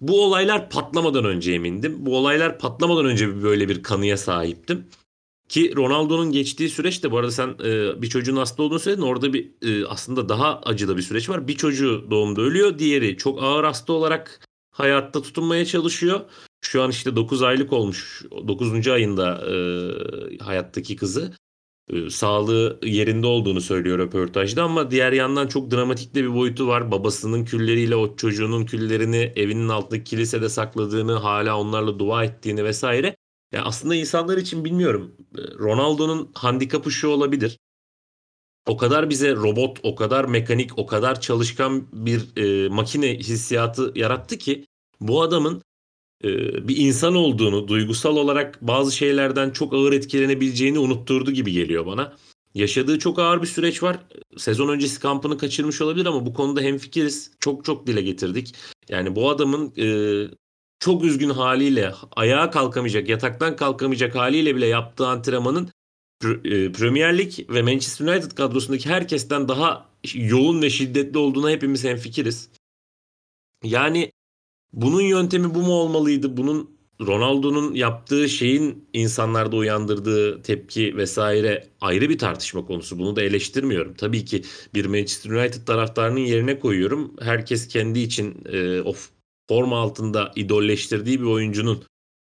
bu olaylar patlamadan önce emindim. Bu olaylar patlamadan önce böyle bir kanıya sahiptim. Ki Ronaldo'nun geçtiği süreç de bu arada sen e, bir çocuğun hasta olduğunu söyledin. Orada bir e, aslında daha acıda bir süreç var. Bir çocuğu doğumda ölüyor. Diğeri çok ağır hasta olarak hayatta tutunmaya çalışıyor. Şu an işte 9 aylık olmuş. 9. ayında e, hayattaki kızı. E, sağlığı yerinde olduğunu söylüyor röportajda ama diğer yandan çok dramatik de bir boyutu var. Babasının külleriyle o çocuğunun küllerini evinin altındaki kilisede sakladığını, hala onlarla dua ettiğini vesaire. Ya aslında insanlar için bilmiyorum. e, Ronaldo'nun handikapı şu olabilir. O kadar bize robot, o kadar mekanik, o kadar çalışkan bir e, makine hissiyatı yarattı ki bu adamın bir insan olduğunu, duygusal olarak bazı şeylerden çok ağır etkilenebileceğini unutturdu gibi geliyor bana. Yaşadığı çok ağır bir süreç var. Sezon öncesi kampını kaçırmış olabilir ama bu konuda hemfikiriz. Çok çok dile getirdik. Yani bu adamın e, çok üzgün haliyle, ayağa kalkamayacak, yataktan kalkamayacak haliyle bile yaptığı antrenmanın e, Premier Lig ve Manchester United kadrosundaki herkesten daha yoğun ve şiddetli olduğuna hepimiz hemfikiriz. Yani bunun yöntemi bu mu olmalıydı? Bunun Ronaldo'nun yaptığı şeyin insanlarda uyandırdığı tepki vesaire ayrı bir tartışma konusu. Bunu da eleştirmiyorum. Tabii ki bir Manchester United taraftarının yerine koyuyorum. Herkes kendi için e, o forma altında idolleştirdiği bir oyuncunun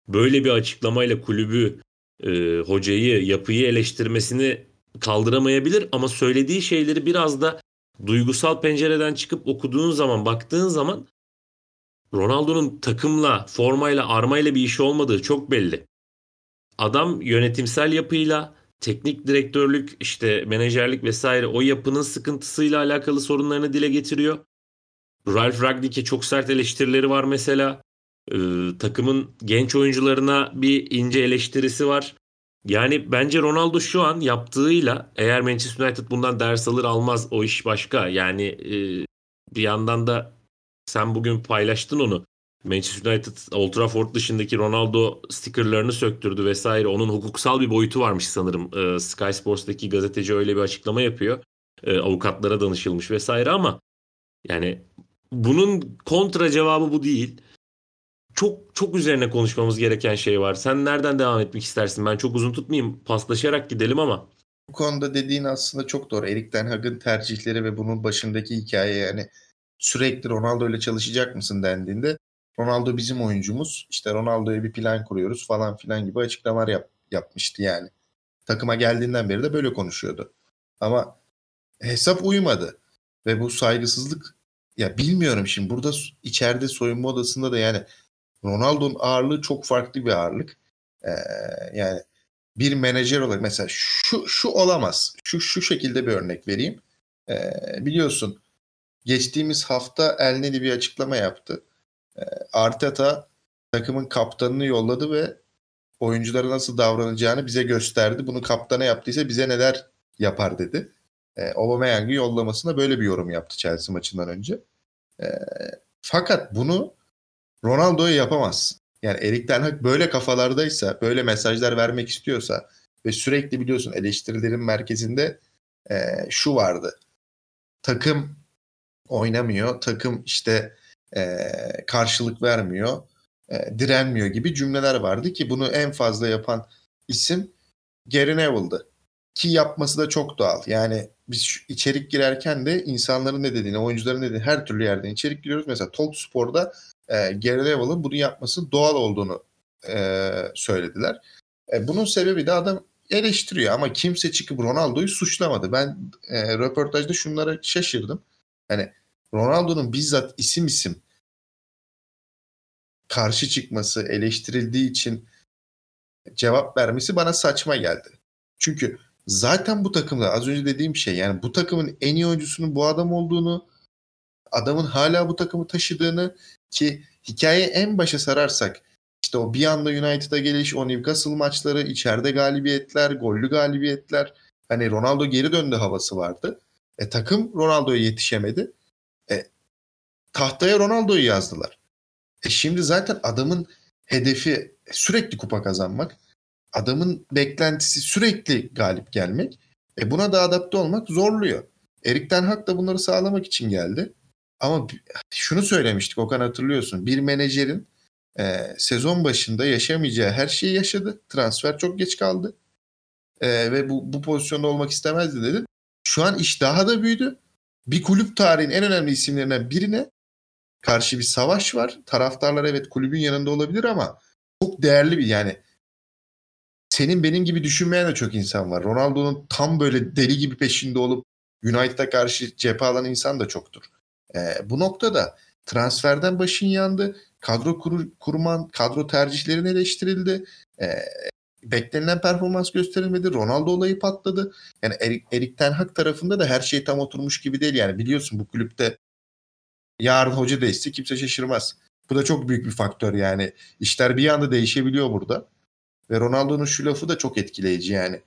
böyle bir açıklamayla kulübü, e, hocayı, yapıyı eleştirmesini kaldıramayabilir ama söylediği şeyleri biraz da duygusal pencereden çıkıp okuduğun zaman, baktığın zaman Ronaldo'nun takımla, formayla, armayla bir işi olmadığı çok belli. Adam yönetimsel yapıyla, teknik direktörlük, işte menajerlik vesaire o yapının sıkıntısıyla alakalı sorunlarını dile getiriyor. Ralf Ragnick'e çok sert eleştirileri var mesela. Ee, takımın genç oyuncularına bir ince eleştirisi var. Yani bence Ronaldo şu an yaptığıyla eğer Manchester United bundan ders alır almaz o iş başka. Yani e, bir yandan da sen bugün paylaştın onu. Manchester United Old Trafford dışındaki Ronaldo stickerlarını söktürdü vesaire. Onun hukuksal bir boyutu varmış sanırım. Ee, Sky Sports'taki gazeteci öyle bir açıklama yapıyor. Ee, avukatlara danışılmış vesaire ama yani bunun kontra cevabı bu değil. Çok çok üzerine konuşmamız gereken şey var. Sen nereden devam etmek istersin? Ben çok uzun tutmayayım. Paslaşarak gidelim ama. Bu konuda dediğin aslında çok doğru. Erik Ten Hag'ın tercihleri ve bunun başındaki hikaye yani sürekli Ronaldo ile çalışacak mısın dendiğinde Ronaldo bizim oyuncumuz. İşte Ronaldo'ya bir plan kuruyoruz falan filan gibi açıklamalar yap, yapmıştı yani. Takıma geldiğinden beri de böyle konuşuyordu. Ama hesap uymadı. Ve bu saygısızlık ya bilmiyorum şimdi burada içeride soyunma odasında da yani Ronaldo'nun ağırlığı çok farklı bir ağırlık. Ee, yani bir menajer olarak mesela şu şu olamaz. Şu şu şekilde bir örnek vereyim. Ee, biliyorsun geçtiğimiz hafta El Neni bir açıklama yaptı. Ee, Arteta takımın kaptanını yolladı ve oyunculara nasıl davranacağını bize gösterdi. Bunu kaptana yaptıysa bize neler yapar dedi. E, Aubameyang'ı yollamasına böyle bir yorum yaptı Chelsea maçından önce. E, fakat bunu Ronaldo'ya yapamaz. Yani Erik Ten Hag böyle kafalardaysa, böyle mesajlar vermek istiyorsa ve sürekli biliyorsun eleştirilerin merkezinde e, şu vardı. Takım oynamıyor, takım işte e, karşılık vermiyor, e, direnmiyor gibi cümleler vardı ki bunu en fazla yapan isim Gary Neville'dı. Ki yapması da çok doğal. Yani biz içerik girerken de insanların ne dediğini, oyuncuların ne dediğini her türlü yerden içerik giriyoruz. Mesela Talk Spor'da e, Gary Neville'ın bunu yapması doğal olduğunu e, söylediler. E, bunun sebebi de adam eleştiriyor ama kimse çıkıp Ronaldo'yu suçlamadı. Ben e, röportajda şunlara şaşırdım. Hani Ronaldo'nun bizzat isim isim karşı çıkması, eleştirildiği için cevap vermesi bana saçma geldi. Çünkü zaten bu takımda az önce dediğim şey yani bu takımın en iyi oyuncusunun bu adam olduğunu, adamın hala bu takımı taşıdığını ki hikaye en başa sararsak işte o bir anda United'a geliş, o Newcastle maçları, içeride galibiyetler, gollü galibiyetler. Hani Ronaldo geri döndü havası vardı. E takım Ronaldo'ya yetişemedi. Tahtaya Ronaldo'yu yazdılar. E şimdi zaten adamın hedefi sürekli kupa kazanmak. Adamın beklentisi sürekli galip gelmek. E buna da adapte olmak zorluyor. Erik Ten Hag da bunları sağlamak için geldi. Ama şunu söylemiştik Okan hatırlıyorsun. Bir menajerin e, sezon başında yaşamayacağı her şeyi yaşadı. Transfer çok geç kaldı. E, ve bu, bu pozisyonda olmak istemezdi dedi. Şu an iş daha da büyüdü. Bir kulüp tarihin en önemli isimlerinden birine karşı bir savaş var. Taraftarlar evet kulübün yanında olabilir ama çok değerli bir yani senin benim gibi düşünmeyen de çok insan var. Ronaldo'nun tam böyle deli gibi peşinde olup United'a karşı cephe alan insan da çoktur. E, bu noktada transferden başın yandı. Kadro kur, kurman, kadro tercihlerin eleştirildi. E, beklenilen performans gösterilmedi. Ronaldo olayı patladı. Yani Erik, Erik Ten Hag tarafında da her şey tam oturmuş gibi değil. Yani biliyorsun bu kulüpte yarın hoca değişse kimse şaşırmaz. Bu da çok büyük bir faktör yani. İşler bir anda değişebiliyor burada. Ve Ronaldo'nun şu lafı da çok etkileyici yani.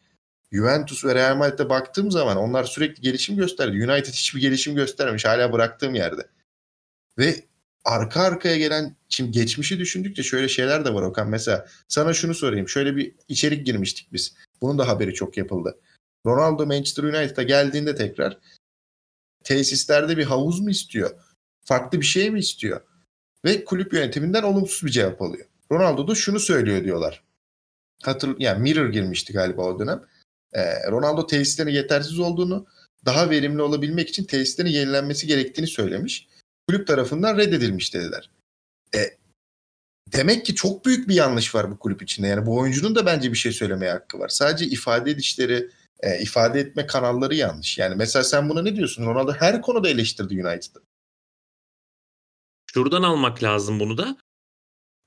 Juventus ve Real Madrid'e baktığım zaman onlar sürekli gelişim gösterdi. United hiçbir gelişim göstermemiş hala bıraktığım yerde. Ve arka arkaya gelen şimdi geçmişi düşündükçe şöyle şeyler de var Okan. Mesela sana şunu sorayım. Şöyle bir içerik girmiştik biz. Bunun da haberi çok yapıldı. Ronaldo Manchester United'a geldiğinde tekrar tesislerde bir havuz mu istiyor? Farklı bir şey mi istiyor? Ve kulüp yönetiminden olumsuz bir cevap alıyor. Ronaldo da şunu söylüyor diyorlar. Hatır, yani Mirror girmişti galiba o dönem. Ee, Ronaldo tesislerin yetersiz olduğunu, daha verimli olabilmek için tesislerin yenilenmesi gerektiğini söylemiş. Kulüp tarafından reddedilmiş dediler. E, demek ki çok büyük bir yanlış var bu kulüp içinde. Yani bu oyuncunun da bence bir şey söylemeye hakkı var. Sadece ifade edişleri, e, ifade etme kanalları yanlış. Yani mesela sen buna ne diyorsun? Ronaldo her konuda eleştirdi United'ı. Şuradan almak lazım bunu da.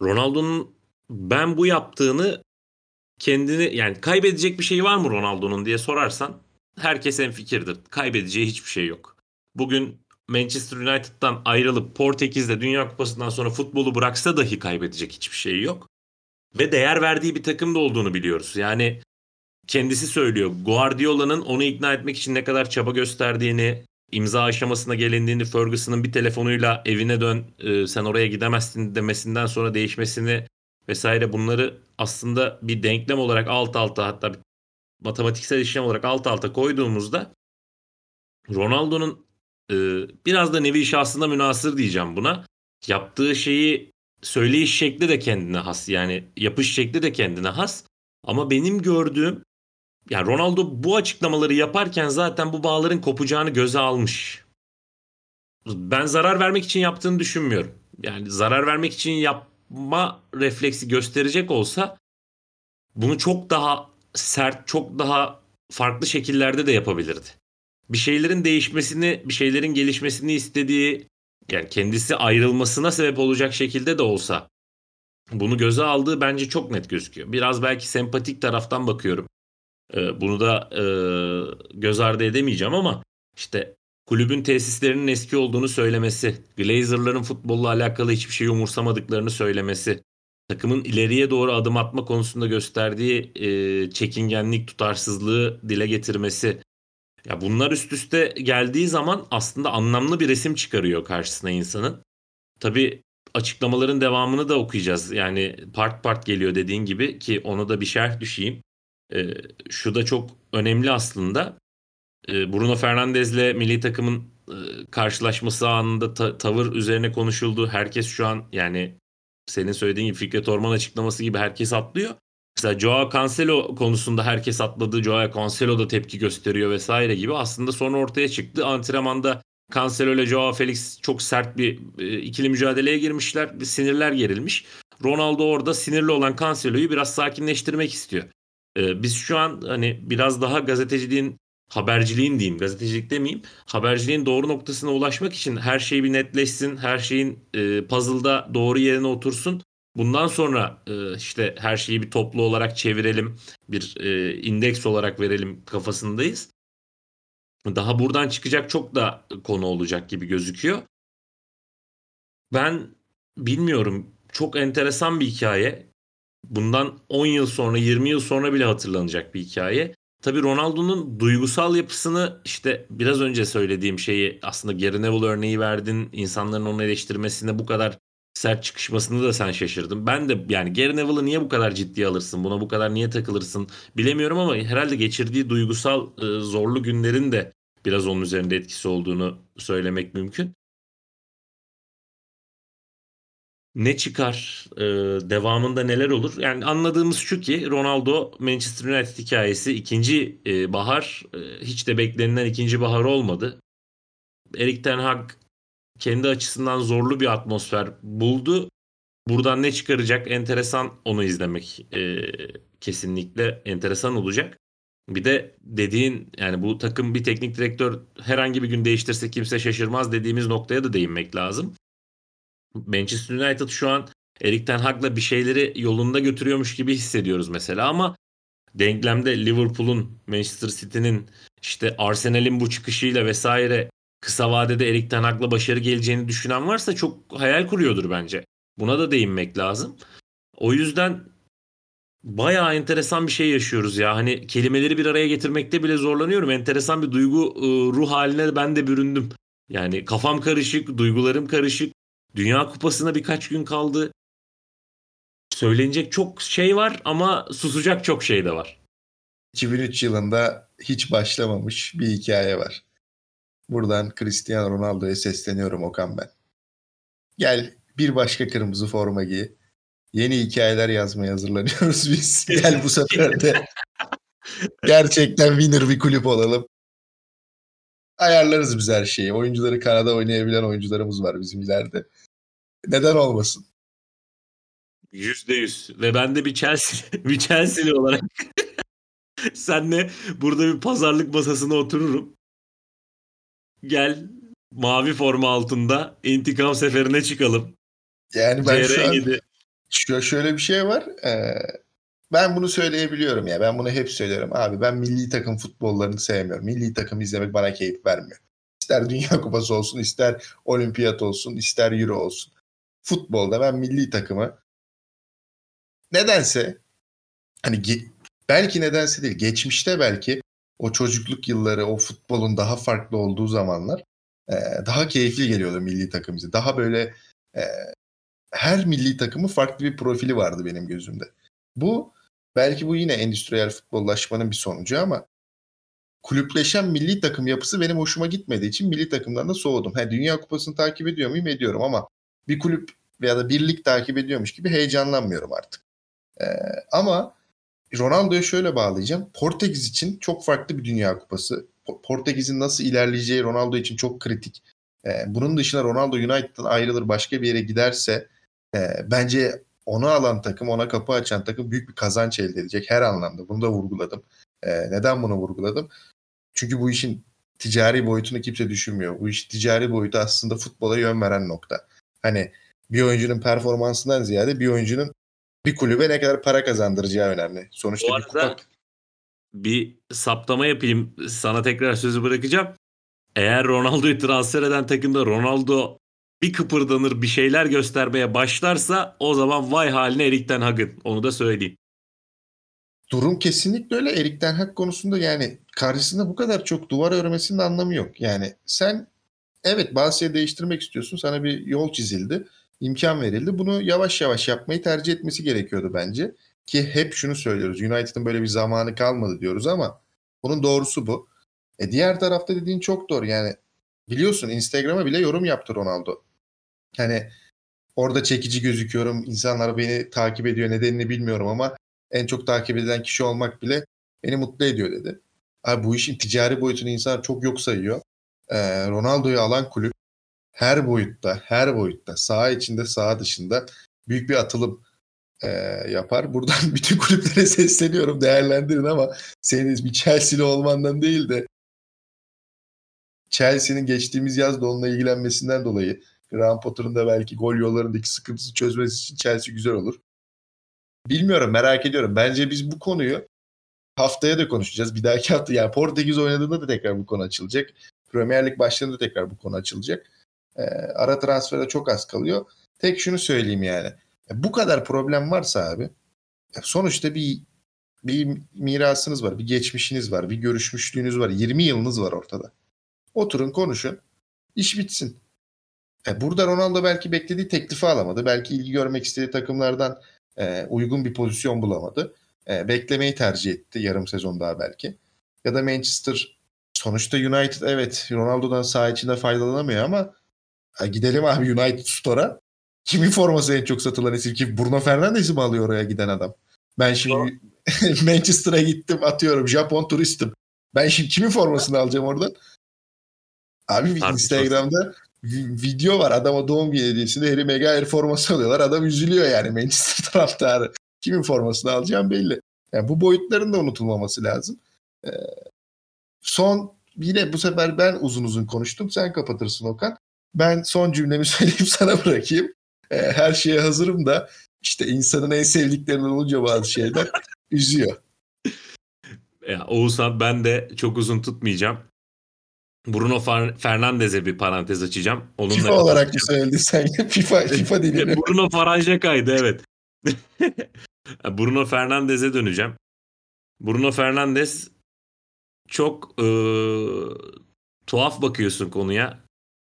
Ronaldo'nun ben bu yaptığını kendini yani kaybedecek bir şey var mı Ronaldo'nun diye sorarsan herkes en fikirdir. Kaybedeceği hiçbir şey yok. Bugün Manchester United'dan ayrılıp Portekiz'de Dünya Kupası'ndan sonra futbolu bıraksa dahi kaybedecek hiçbir şey yok. Ve değer verdiği bir takım da olduğunu biliyoruz. Yani kendisi söylüyor. Guardiola'nın onu ikna etmek için ne kadar çaba gösterdiğini, imza aşamasına gelindiğini, Ferguson'ın bir telefonuyla evine dön, e, sen oraya gidemezsin demesinden sonra değişmesini vesaire bunları aslında bir denklem olarak alt alta hatta bir matematiksel işlem olarak alt alta koyduğumuzda Ronaldo'nun e, biraz da nevi şahsında münasır diyeceğim buna. Yaptığı şeyi söyleyiş şekli de kendine has. Yani yapış şekli de kendine has. Ama benim gördüğüm yani Ronaldo bu açıklamaları yaparken zaten bu bağların kopacağını göze almış. Ben zarar vermek için yaptığını düşünmüyorum. Yani zarar vermek için yapma refleksi gösterecek olsa bunu çok daha sert, çok daha farklı şekillerde de yapabilirdi. Bir şeylerin değişmesini, bir şeylerin gelişmesini istediği, yani kendisi ayrılmasına sebep olacak şekilde de olsa bunu göze aldığı bence çok net gözüküyor. Biraz belki sempatik taraftan bakıyorum. Ee, bunu da e, göz ardı edemeyeceğim ama işte kulübün tesislerinin eski olduğunu söylemesi, Glazer'ların futbolla alakalı hiçbir şey umursamadıklarını söylemesi, takımın ileriye doğru adım atma konusunda gösterdiği e, çekingenlik, tutarsızlığı dile getirmesi. Ya bunlar üst üste geldiği zaman aslında anlamlı bir resim çıkarıyor karşısına insanın. Tabii açıklamaların devamını da okuyacağız. Yani part part geliyor dediğin gibi ki ona da bir şerh düşeyim. E, şu da çok önemli aslında. E, Bruno Fernandez'le milli takımın e, karşılaşması anında ta- tavır üzerine konuşuldu. Herkes şu an yani senin söylediğin gibi Fikret Orman açıklaması gibi herkes atlıyor. Mesela Joao Cancelo konusunda herkes atladı. Joao Cancelo da tepki gösteriyor vesaire gibi. Aslında sonra ortaya çıktı. Antrenmanda Cancelo ile Joao Felix çok sert bir e, ikili mücadeleye girmişler. Bir sinirler gerilmiş. Ronaldo orada sinirli olan Cancelo'yu biraz sakinleştirmek istiyor. E, biz şu an hani biraz daha gazeteciliğin haberciliğin diyeyim, gazetecilik demeyeyim. Haberciliğin doğru noktasına ulaşmak için her şey bir netleşsin, her şeyin e, puzzle'da doğru yerine otursun. Bundan sonra e, işte her şeyi bir toplu olarak çevirelim, bir e, indeks olarak verelim kafasındayız. Daha buradan çıkacak çok da konu olacak gibi gözüküyor. Ben bilmiyorum. Çok enteresan bir hikaye. Bundan 10 yıl sonra, 20 yıl sonra bile hatırlanacak bir hikaye. Tabii Ronaldo'nun duygusal yapısını işte biraz önce söylediğim şeyi aslında Gary Neville örneği verdin. İnsanların onu eleştirmesine bu kadar sert çıkışmasını da sen şaşırdın. Ben de yani Gary Neville'ı niye bu kadar ciddiye alırsın? Buna bu kadar niye takılırsın? Bilemiyorum ama herhalde geçirdiği duygusal zorlu günlerin de biraz onun üzerinde etkisi olduğunu söylemek mümkün. Ne çıkar? E, devamında neler olur? Yani anladığımız şu ki Ronaldo Manchester United hikayesi ikinci e, bahar e, hiç de beklenilen ikinci bahar olmadı. Erik Ten Hag kendi açısından zorlu bir atmosfer buldu. Buradan ne çıkaracak? Enteresan onu izlemek e, kesinlikle enteresan olacak. Bir de dediğin yani bu takım bir teknik direktör herhangi bir gün değiştirse kimse şaşırmaz dediğimiz noktaya da değinmek lazım. Manchester United şu an Erik Ten Hag'la bir şeyleri yolunda götürüyormuş gibi hissediyoruz mesela ama denklemde Liverpool'un, Manchester City'nin işte Arsenal'in bu çıkışıyla vesaire kısa vadede Erik Ten Hag'la başarı geleceğini düşünen varsa çok hayal kuruyordur bence. Buna da değinmek lazım. O yüzden bayağı enteresan bir şey yaşıyoruz ya. Hani kelimeleri bir araya getirmekte bile zorlanıyorum. Enteresan bir duygu ruh haline ben de büründüm. Yani kafam karışık, duygularım karışık. Dünya Kupası'na birkaç gün kaldı. Söylenecek çok şey var ama susacak çok şey de var. 2003 yılında hiç başlamamış bir hikaye var. Buradan Cristiano Ronaldo'ya sesleniyorum Okan ben. Gel bir başka kırmızı forma giy. Yeni hikayeler yazmaya hazırlanıyoruz [LAUGHS] biz. Gel bu sefer de [LAUGHS] gerçekten winner bir kulüp olalım. Ayarlarız biz her şeyi. Oyuncuları kanada oynayabilen oyuncularımız var bizim ileride. Neden olmasın? Yüzde yüz. Ve ben de bir Chelsea, [LAUGHS] bir Chelsea'li olarak [LAUGHS] senle burada bir pazarlık masasına otururum. Gel mavi forma altında intikam seferine çıkalım. Yani ben şu an şu, şöyle bir şey var. Ee, ben bunu söyleyebiliyorum ya. Ben bunu hep söylüyorum. Abi ben milli takım futbollarını sevmiyorum. Milli takım izlemek bana keyif vermiyor. İster Dünya Kupası olsun, ister Olimpiyat olsun, ister Euro olsun. Futbolda ben milli takımı nedense hani ge- belki nedense değil geçmişte belki o çocukluk yılları o futbolun daha farklı olduğu zamanlar e, daha keyifli geliyordu milli takım bize. Daha böyle e, her milli takımın farklı bir profili vardı benim gözümde. Bu belki bu yine endüstriyel futbollaşmanın bir sonucu ama kulüpleşen milli takım yapısı benim hoşuma gitmediği için milli takımdan da soğudum. Ha, Dünya Kupası'nı takip ediyor muyum? Ediyorum ama bir kulüp veya da birlik takip ediyormuş gibi heyecanlanmıyorum artık. Ee, ama Ronaldo'ya şöyle bağlayacağım. Portekiz için çok farklı bir Dünya Kupası. Portekiz'in nasıl ilerleyeceği Ronaldo için çok kritik. Ee, bunun dışında Ronaldo United'dan ayrılır başka bir yere giderse e, bence onu alan takım, ona kapı açan takım büyük bir kazanç elde edecek her anlamda. Bunu da vurguladım. Ee, neden bunu vurguladım? Çünkü bu işin ticari boyutunu kimse düşünmüyor. Bu iş ticari boyutu aslında futbola yön veren nokta. Hani bir oyuncunun performansından ziyade bir oyuncunun bir kulübe ne kadar para kazandıracağı önemli. Sonuçta Bu bir arada kupa... bir saptama yapayım. Sana tekrar sözü bırakacağım. Eğer Ronaldo'yu transfer eden takımda Ronaldo bir kıpırdanır bir şeyler göstermeye başlarsa o zaman vay haline Erik Ten Hag'ın. Onu da söyleyeyim. Durum kesinlikle öyle. Erik Ten Hag konusunda yani karşısında bu kadar çok duvar örmesinin anlamı yok. Yani sen evet bazı değiştirmek istiyorsun. Sana bir yol çizildi. imkan verildi. Bunu yavaş yavaş yapmayı tercih etmesi gerekiyordu bence. Ki hep şunu söylüyoruz. United'ın böyle bir zamanı kalmadı diyoruz ama bunun doğrusu bu. E diğer tarafta dediğin çok doğru. Yani biliyorsun Instagram'a bile yorum yaptı Ronaldo. Yani orada çekici gözüküyorum. İnsanlar beni takip ediyor. Nedenini bilmiyorum ama en çok takip edilen kişi olmak bile beni mutlu ediyor dedi. Abi bu işin ticari boyutunu insan çok yok sayıyor. Ee, Ronaldo'yu alan kulüp her boyutta, her boyutta, saha içinde, saha dışında büyük bir atılım e, yapar. Buradan [LAUGHS] bütün kulüplere sesleniyorum, değerlendirin ama senin bir Chelsea'li olmandan değil de Chelsea'nin geçtiğimiz yaz da onunla ilgilenmesinden dolayı Graham Potter'ın da belki gol yollarındaki sıkıntısı çözmesi için Chelsea güzel olur. Bilmiyorum merak ediyorum. Bence biz bu konuyu haftaya da konuşacağız. Bir dahaki hafta yani Portekiz oynadığında da tekrar bu konu açılacak. Premier Lig başladığında tekrar bu konu açılacak. Ee, ara transferde çok az kalıyor. Tek şunu söyleyeyim yani. Bu kadar problem varsa abi sonuçta bir bir mirasınız var, bir geçmişiniz var, bir görüşmüşlüğünüz var, 20 yılınız var ortada. Oturun konuşun, iş bitsin. E burada Ronaldo belki beklediği teklifi alamadı. Belki ilgi görmek istediği takımlardan e, uygun bir pozisyon bulamadı. E, beklemeyi tercih etti yarım sezon daha belki. Ya da Manchester sonuçta United evet Ronaldo'dan saha içinde faydalanamıyor ama e, gidelim abi United Store'a. Kimin forması en çok satılan isim ki Bruno Fernandes'i mi alıyor oraya giden adam? Ben şimdi [LAUGHS] Manchester'a gittim atıyorum Japon turistim. Ben şimdi kimin formasını alacağım oradan? Abi bir Instagram'da video var. Adama doğum günü hediyesinde Harry Maguire forması alıyorlar. Adam üzülüyor yani Manchester [LAUGHS] taraftarı. Kimin formasını alacağım belli. Yani bu boyutların da unutulmaması lazım. Ee, son yine bu sefer ben uzun uzun konuştum. Sen kapatırsın Okan. Ben son cümlemi [LAUGHS] söyleyip sana bırakayım. Ee, her şeye hazırım da işte insanın en sevdiklerinden olunca bazı şeyler [LAUGHS] üzüyor. Ya, Oğuzhan ben de çok uzun tutmayacağım. Bruno Fernandes'e bir parantez açacağım. Onunla FIFA olarak mı söyledin sen? FIFA, FIFA dilini. [LAUGHS] Bruno Faranjeka'ydı evet. Bruno Fernandes'e döneceğim. Bruno Fernandes çok e, tuhaf bakıyorsun konuya.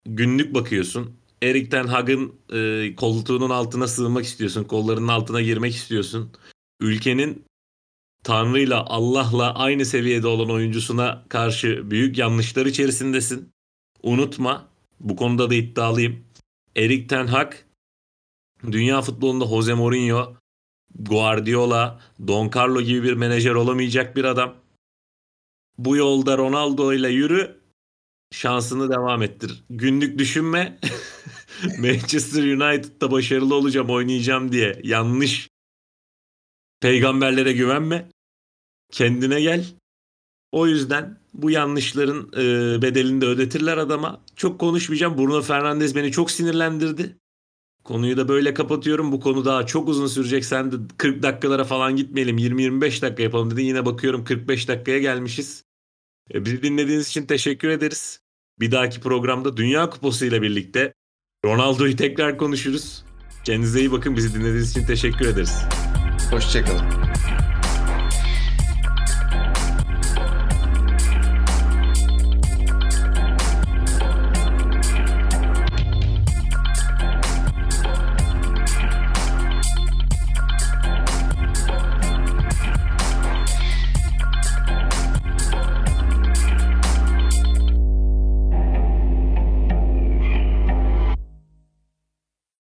Günlük bakıyorsun. Erik Ten Hag'ın e, koltuğunun altına sığınmak istiyorsun. Kollarının altına girmek istiyorsun. Ülkenin Tanrı'yla Allah'la aynı seviyede olan oyuncusuna karşı büyük yanlışlar içerisindesin. Unutma bu konuda da iddialıyım. Erik Ten Hag dünya futbolunda Jose Mourinho, Guardiola, Don Carlo gibi bir menajer olamayacak bir adam. Bu yolda Ronaldo ile yürü, şansını devam ettir. Günlük düşünme. [LAUGHS] Manchester United'da başarılı olacağım, oynayacağım diye yanlış Peygamberlere güvenme. Kendine gel. O yüzden bu yanlışların e, bedelini de ödetirler adama. Çok konuşmayacağım. Bruno Fernandes beni çok sinirlendirdi. Konuyu da böyle kapatıyorum. Bu konu daha çok uzun sürecek. Sen de 40 dakikalara falan gitmeyelim. 20-25 dakika yapalım dedin. Yine bakıyorum 45 dakikaya gelmişiz. E, bizi dinlediğiniz için teşekkür ederiz. Bir dahaki programda Dünya Kupası ile birlikte Ronaldo'yu tekrar konuşuruz. Kendinize iyi bakın. Bizi dinlediğiniz için teşekkür ederiz. Hoşçakalın.